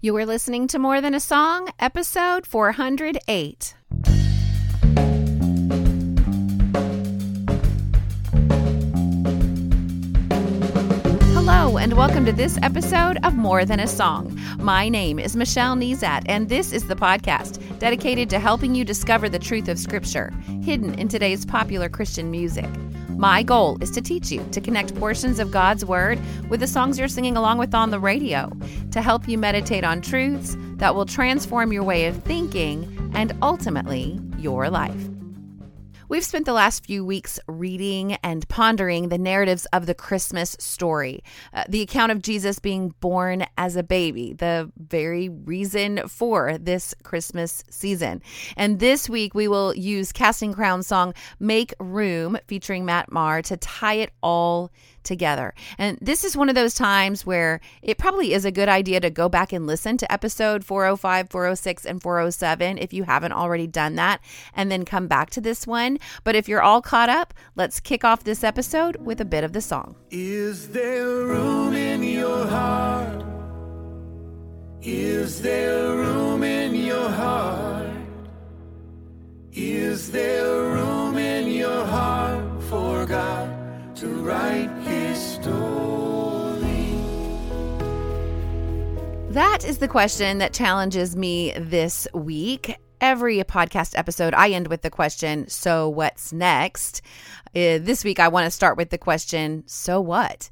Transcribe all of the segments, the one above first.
You are listening to More Than a Song, episode 408. Hello, and welcome to this episode of More Than a Song. My name is Michelle Nezat, and this is the podcast dedicated to helping you discover the truth of Scripture hidden in today's popular Christian music. My goal is to teach you to connect portions of God's Word with the songs you're singing along with on the radio, to help you meditate on truths that will transform your way of thinking and ultimately your life. We've spent the last few weeks reading and pondering the narratives of the Christmas story, uh, the account of Jesus being born as a baby, the very reason for this Christmas season. And this week we will use Casting Crown's song Make Room featuring Matt Maher to tie it all together. And this is one of those times where it probably is a good idea to go back and listen to episode 405, 406, and 407 if you haven't already done that, and then come back to this one. But if you're all caught up, let's kick off this episode with a bit of the song. Is there room in your heart? Is there room in your heart? Is there room in your heart for God? to write That is the question that challenges me this week. Every podcast episode, I end with the question, So what's next? Uh, this week, I want to start with the question, So what?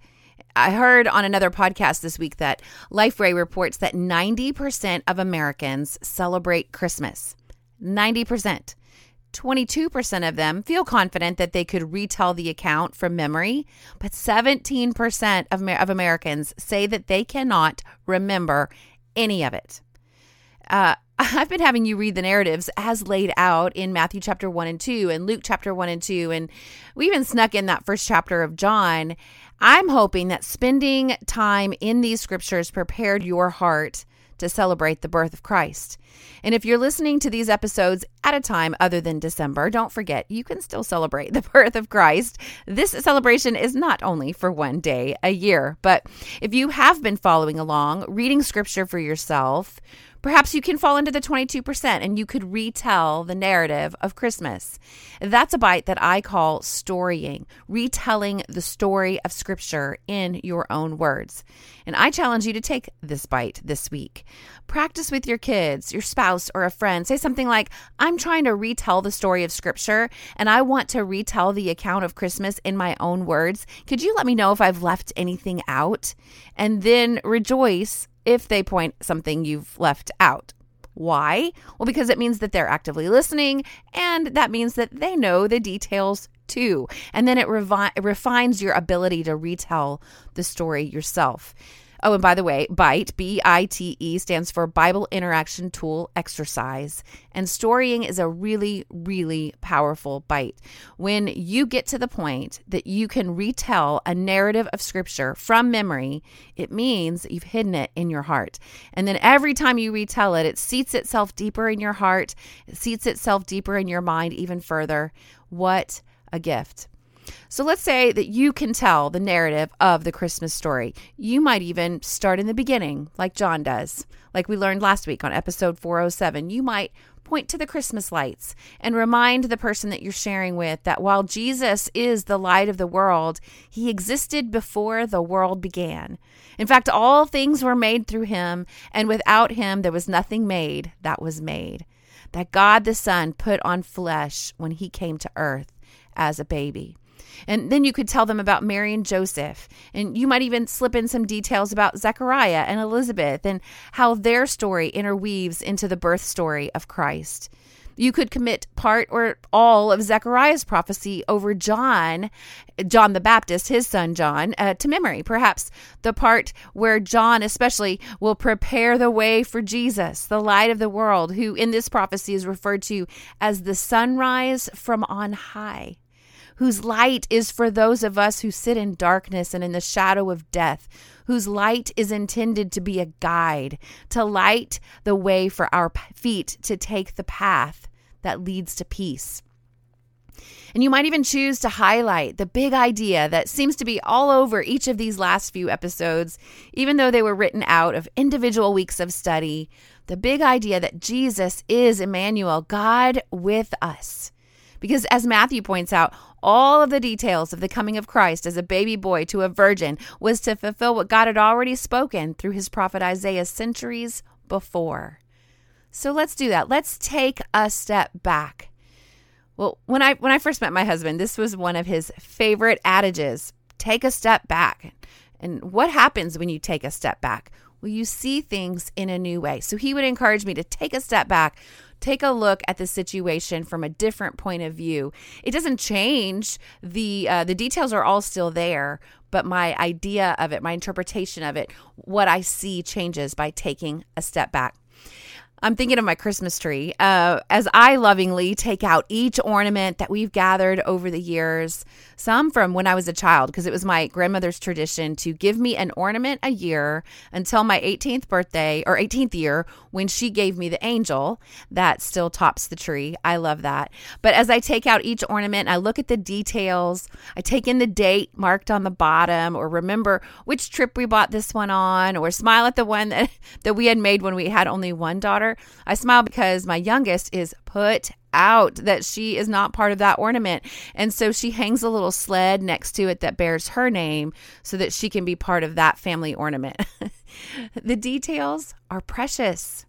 I heard on another podcast this week that Lifeway reports that 90% of Americans celebrate Christmas. 90%. 22% of them feel confident that they could retell the account from memory, but 17% of, of Americans say that they cannot remember any of it. Uh, I've been having you read the narratives as laid out in Matthew chapter 1 and 2 and Luke chapter 1 and 2. And we even snuck in that first chapter of John. I'm hoping that spending time in these scriptures prepared your heart to celebrate the birth of Christ. And if you're listening to these episodes at a time other than December, don't forget you can still celebrate the birth of Christ. This celebration is not only for one day a year, but if you have been following along, reading scripture for yourself, Perhaps you can fall into the 22% and you could retell the narrative of Christmas. That's a bite that I call storying, retelling the story of Scripture in your own words. And I challenge you to take this bite this week. Practice with your kids, your spouse, or a friend. Say something like, I'm trying to retell the story of Scripture and I want to retell the account of Christmas in my own words. Could you let me know if I've left anything out? And then rejoice if they point something you've left out. Why? Well, because it means that they're actively listening, and that means that they know the details too. And then it revi- refines your ability to retell the story yourself. Oh, and by the way, BITE, B I T E, stands for Bible Interaction Tool Exercise. And storying is a really, really powerful bite. When you get to the point that you can retell a narrative of Scripture from memory, it means you've hidden it in your heart. And then every time you retell it, it seats itself deeper in your heart, it seats itself deeper in your mind even further. What a gift. So let's say that you can tell the narrative of the Christmas story. You might even start in the beginning, like John does. Like we learned last week on episode 407. You might point to the Christmas lights and remind the person that you're sharing with that while Jesus is the light of the world, he existed before the world began. In fact, all things were made through him, and without him there was nothing made that was made. That God the Son put on flesh when he came to earth as a baby. And then you could tell them about Mary and Joseph. And you might even slip in some details about Zechariah and Elizabeth and how their story interweaves into the birth story of Christ. You could commit part or all of Zechariah's prophecy over John, John the Baptist, his son John, uh, to memory. Perhaps the part where John, especially, will prepare the way for Jesus, the light of the world, who in this prophecy is referred to as the sunrise from on high whose light is for those of us who sit in darkness and in the shadow of death, whose light is intended to be a guide, to light the way for our feet to take the path that leads to peace. And you might even choose to highlight the big idea that seems to be all over each of these last few episodes, even though they were written out of individual weeks of study. The big idea that Jesus is Emmanuel, God with us. Because as Matthew points out, all of the details of the coming of Christ as a baby boy to a virgin was to fulfill what God had already spoken through his prophet Isaiah centuries before. So let's do that. Let's take a step back. Well, when I when I first met my husband, this was one of his favorite adages. Take a step back. And what happens when you take a step back? Well, you see things in a new way. So he would encourage me to take a step back, take a look at the situation from a different point of view. It doesn't change the uh, the details are all still there, but my idea of it, my interpretation of it, what I see changes by taking a step back. I'm thinking of my Christmas tree. Uh, as I lovingly take out each ornament that we've gathered over the years, some from when I was a child, because it was my grandmother's tradition to give me an ornament a year until my 18th birthday or 18th year when she gave me the angel that still tops the tree. I love that. But as I take out each ornament, I look at the details, I take in the date marked on the bottom, or remember which trip we bought this one on, or smile at the one that, that we had made when we had only one daughter I smile because my youngest is put out that she is not part of that ornament. And so she hangs a little sled next to it that bears her name so that she can be part of that family ornament. the details are precious.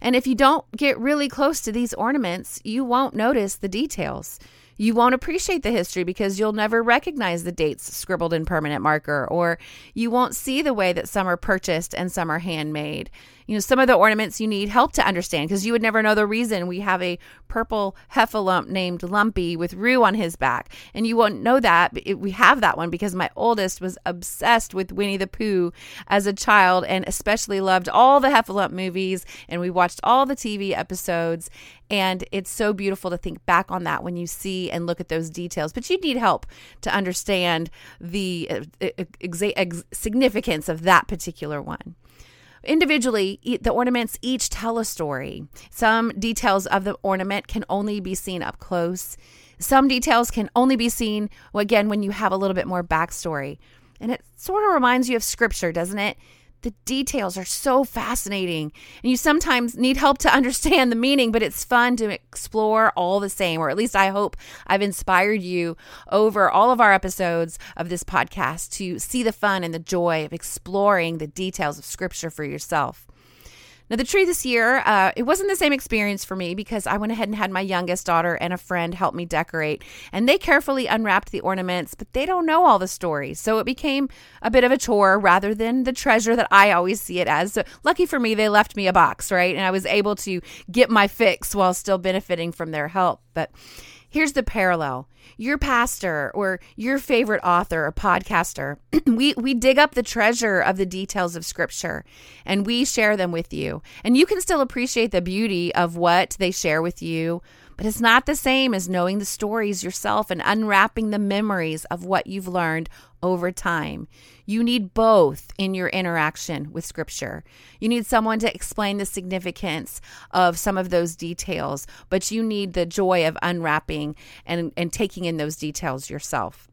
And if you don't get really close to these ornaments, you won't notice the details. You won't appreciate the history because you'll never recognize the dates scribbled in permanent marker, or you won't see the way that some are purchased and some are handmade you know, some of the ornaments you need help to understand because you would never know the reason we have a purple heffalump named Lumpy with Roo on his back. And you won't know that. We have that one because my oldest was obsessed with Winnie the Pooh as a child and especially loved all the heffalump movies. And we watched all the TV episodes. And it's so beautiful to think back on that when you see and look at those details. But you need help to understand the uh, ex- ex- significance of that particular one. Individually, the ornaments each tell a story. Some details of the ornament can only be seen up close. Some details can only be seen, again, when you have a little bit more backstory. And it sort of reminds you of scripture, doesn't it? The details are so fascinating. And you sometimes need help to understand the meaning but it's fun to explore all the same or at least i hope i've inspired you over all of our episodes of this podcast to see the fun and the joy of exploring the details of scripture for yourself now, the tree this year, uh, it wasn't the same experience for me because I went ahead and had my youngest daughter and a friend help me decorate. And they carefully unwrapped the ornaments, but they don't know all the stories. So it became a bit of a chore rather than the treasure that I always see it as. So lucky for me, they left me a box, right? And I was able to get my fix while still benefiting from their help. But here's the parallel. Your pastor or your favorite author or podcaster we we dig up the treasure of the details of scripture and we share them with you. And you can still appreciate the beauty of what they share with you but it's not the same as knowing the stories yourself and unwrapping the memories of what you've learned over time. You need both in your interaction with Scripture. You need someone to explain the significance of some of those details, but you need the joy of unwrapping and, and taking in those details yourself.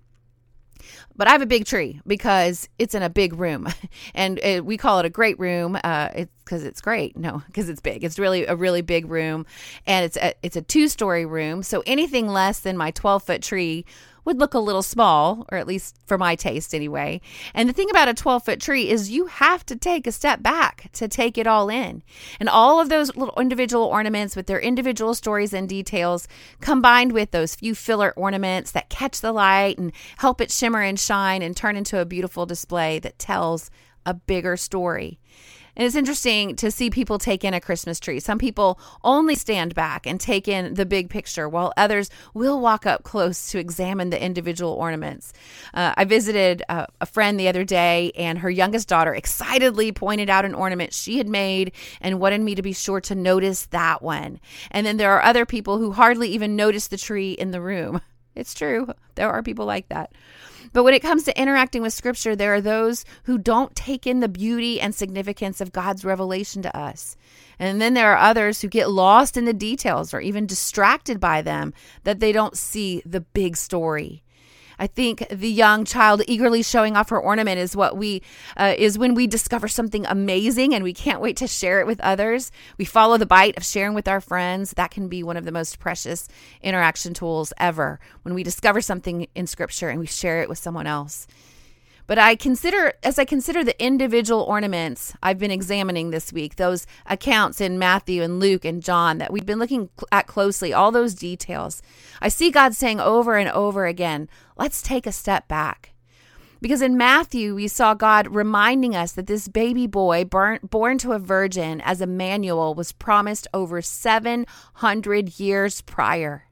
But I have a big tree because it's in a big room, and it, we call it a great room. Uh, it's because it's great. No, because it's big. It's really a really big room, and it's a, it's a two story room. So anything less than my twelve foot tree would look a little small, or at least for my taste anyway. And the thing about a 12 foot tree is you have to take a step back to take it all in. And all of those little individual ornaments with their individual stories and details, combined with those few filler ornaments that catch the light and help it shimmer and shine and turn into a beautiful display that tells a bigger story. And it's interesting to see people take in a Christmas tree. Some people only stand back and take in the big picture, while others will walk up close to examine the individual ornaments. Uh, I visited a, a friend the other day, and her youngest daughter excitedly pointed out an ornament she had made and wanted me to be sure to notice that one. And then there are other people who hardly even notice the tree in the room. It's true. There are people like that. But when it comes to interacting with Scripture, there are those who don't take in the beauty and significance of God's revelation to us. And then there are others who get lost in the details or even distracted by them, that they don't see the big story. I think the young child eagerly showing off her ornament is what we uh, is when we discover something amazing and we can't wait to share it with others. We follow the bite of sharing with our friends. That can be one of the most precious interaction tools ever. When we discover something in scripture and we share it with someone else. But I consider, as I consider the individual ornaments I've been examining this week, those accounts in Matthew and Luke and John that we've been looking at closely, all those details, I see God saying over and over again, let's take a step back. Because in Matthew, we saw God reminding us that this baby boy born, born to a virgin as Emmanuel was promised over 700 years prior.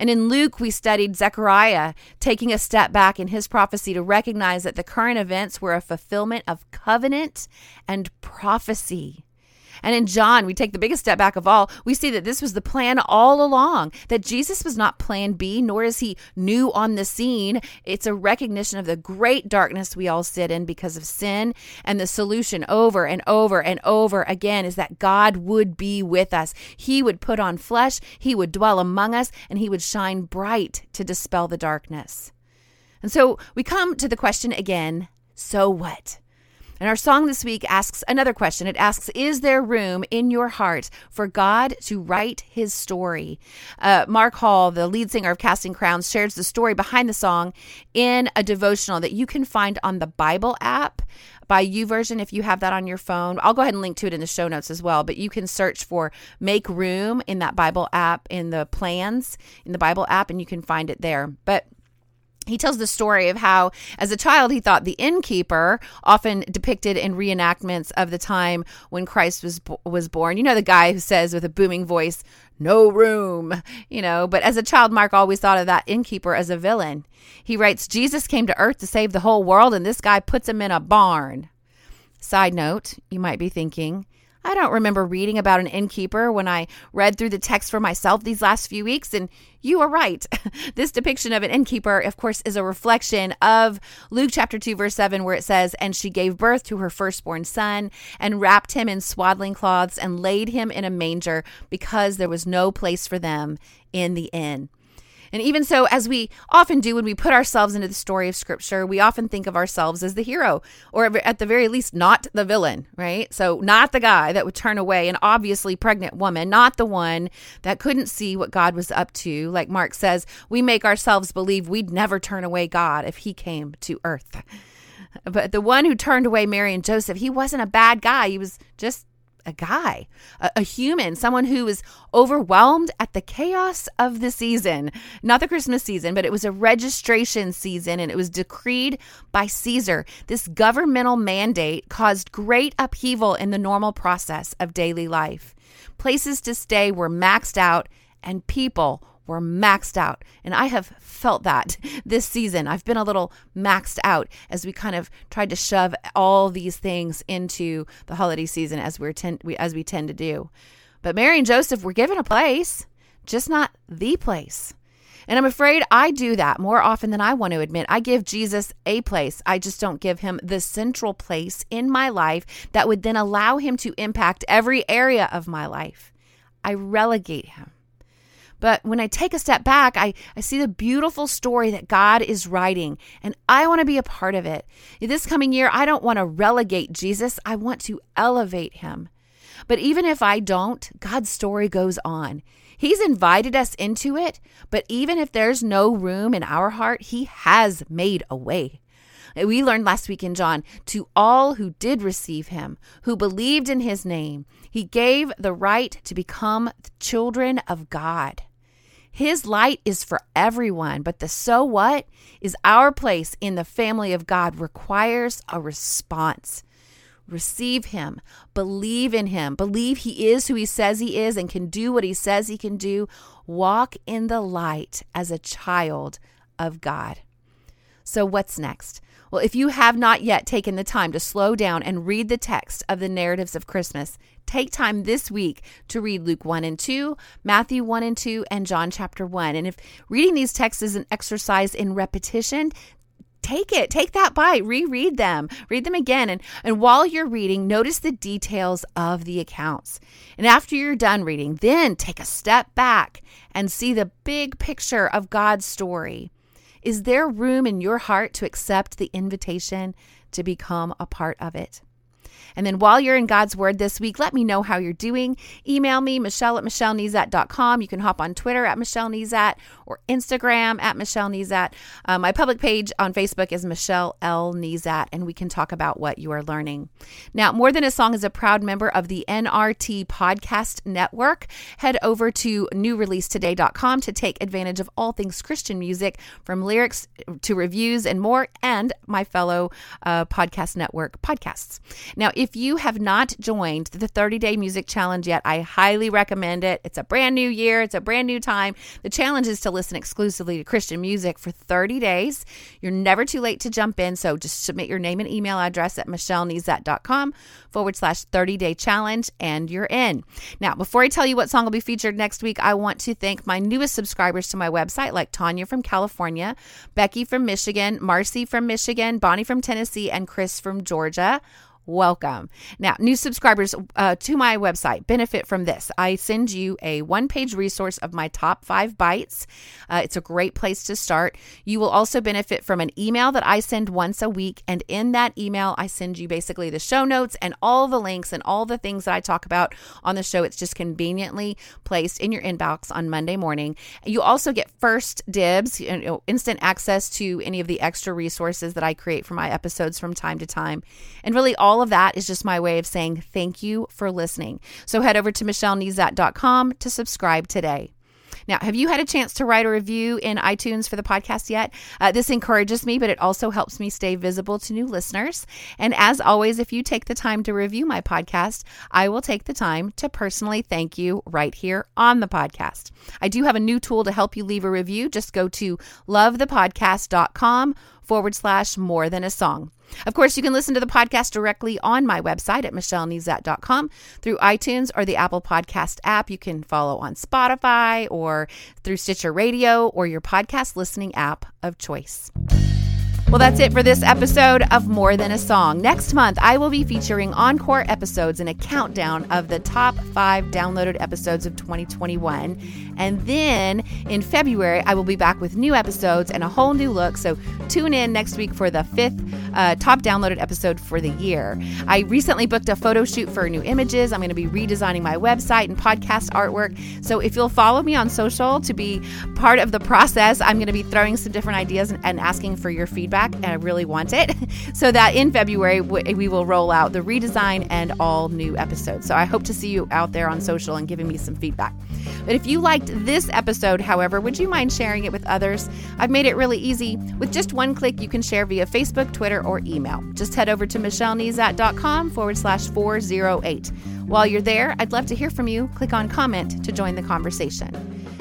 And in Luke, we studied Zechariah taking a step back in his prophecy to recognize that the current events were a fulfillment of covenant and prophecy. And in John, we take the biggest step back of all. We see that this was the plan all along, that Jesus was not plan B, nor is he new on the scene. It's a recognition of the great darkness we all sit in because of sin. And the solution over and over and over again is that God would be with us. He would put on flesh, he would dwell among us, and he would shine bright to dispel the darkness. And so we come to the question again so what? And our song this week asks another question. It asks, Is there room in your heart for God to write his story? Uh, Mark Hall, the lead singer of Casting Crowns, shares the story behind the song in a devotional that you can find on the Bible app by YouVersion if you have that on your phone. I'll go ahead and link to it in the show notes as well, but you can search for Make Room in that Bible app in the plans in the Bible app and you can find it there. But he tells the story of how, as a child, he thought the innkeeper, often depicted in reenactments of the time when Christ was was born. You know, the guy who says with a booming voice, "No room," you know. But as a child, Mark always thought of that innkeeper as a villain. He writes, "Jesus came to Earth to save the whole world, and this guy puts him in a barn." Side note: You might be thinking, I don't remember reading about an innkeeper when I read through the text for myself these last few weeks, and you are right. this depiction of an innkeeper, of course, is a reflection of Luke chapter 2, verse 7, where it says, And she gave birth to her firstborn son, and wrapped him in swaddling cloths, and laid him in a manger, because there was no place for them in the inn. And even so, as we often do when we put ourselves into the story of Scripture, we often think of ourselves as the hero, or at the very least, not the villain, right? So, not the guy that would turn away an obviously pregnant woman, not the one that couldn't see what God was up to. Like Mark says, we make ourselves believe we'd never turn away God if he came to earth. But the one who turned away Mary and Joseph, he wasn't a bad guy. He was just a guy, a, a, human, someone who was overwhelmed at the chaos of the season. Not the Christmas season, but it was a registration season and it was decreed by Caesar. This governmental mandate caused great upheaval in the normal process of daily life. Places to stay were maxed out and people were maxed out. And I have felt that this season. I've been a little maxed out as we kind of tried to shove all these things into the holiday season as we're ten- we, as we tend to do. But Mary and Joseph were given a place, just not the place. And I'm afraid I do that more often than I want to admit. I give Jesus a place. I just don't give him the central place in my life that would then allow him to impact every area of my life. I relegate him. But when I take a step back, I, I see the beautiful story that God is writing, and I want to be a part of it. This coming year, I don't want to relegate Jesus, I want to elevate him. But even if I don't, God's story goes on. He's invited us into it, but even if there's no room in our heart, He has made a way. We learned last week in John to all who did receive him, who believed in his name, he gave the right to become the children of God. His light is for everyone, but the so what is our place in the family of God requires a response. receive him, believe in him, believe he is who he says he is and can do what he says he can do. Walk in the light as a child of God. So, what's next? Well, if you have not yet taken the time to slow down and read the text of the narratives of Christmas, take time this week to read Luke 1 and 2, Matthew 1 and 2, and John chapter 1. And if reading these texts is an exercise in repetition, take it. Take that bite. Reread them. Read them again. And and while you're reading notice the details of the accounts. And after you're done reading then take a step back and see the big picture of God's story is there room in your heart to accept the invitation to become a part of it and then while you're in God's Word this week, let me know how you're doing. Email me, Michelle at MichelleNezat.com. You can hop on Twitter at Michelle Nezat or Instagram at Michelle Nezat. Uh, my public page on Facebook is Michelle L. Nezat, and we can talk about what you are learning. Now, More Than a Song is a proud member of the NRT Podcast Network. Head over to newreleasetoday.com to take advantage of all things Christian music, from lyrics to reviews and more, and my fellow uh, podcast network podcasts. Now, if you have not joined the 30 day music challenge yet, I highly recommend it. It's a brand new year, it's a brand new time. The challenge is to listen exclusively to Christian music for 30 days. You're never too late to jump in, so just submit your name and email address at michellenezat.com forward slash 30 day challenge and you're in. Now, before I tell you what song will be featured next week, I want to thank my newest subscribers to my website, like Tanya from California, Becky from Michigan, Marcy from Michigan, Bonnie from Tennessee, and Chris from Georgia welcome. Now, new subscribers uh, to my website benefit from this. I send you a one page resource of my top five bites. Uh, it's a great place to start. You will also benefit from an email that I send once a week. And in that email, I send you basically the show notes and all the links and all the things that I talk about on the show. It's just conveniently placed in your inbox on Monday morning. You also get first dibs, you know, instant access to any of the extra resources that I create for my episodes from time to time. And really, all of that is just my way of saying thank you for listening. So head over to michellenezat.com to subscribe today. Now, have you had a chance to write a review in iTunes for the podcast yet? Uh, this encourages me, but it also helps me stay visible to new listeners. And as always, if you take the time to review my podcast, I will take the time to personally thank you right here on the podcast. I do have a new tool to help you leave a review. Just go to lovethepodcast.com forward slash more than a song. Of course, you can listen to the podcast directly on my website at michellenezat.com through iTunes or the Apple Podcast app. You can follow on Spotify or through Stitcher Radio or your podcast listening app of choice. Well, that's it for this episode of More Than a Song. Next month, I will be featuring encore episodes and a countdown of the top five downloaded episodes of 2021. And then in February, I will be back with new episodes and a whole new look. So tune in next week for the fifth uh, top downloaded episode for the year. I recently booked a photo shoot for new images. I'm going to be redesigning my website and podcast artwork. So if you'll follow me on social to be part of the process, I'm going to be throwing some different ideas and, and asking for your feedback and I really want it, so that in February we will roll out the redesign and all new episodes. So I hope to see you out there on social and giving me some feedback. But if you liked this episode, however, would you mind sharing it with others? I've made it really easy. With just one click, you can share via Facebook, Twitter, or email. Just head over to michellenezat.com forward slash 408. While you're there, I'd love to hear from you. Click on comment to join the conversation.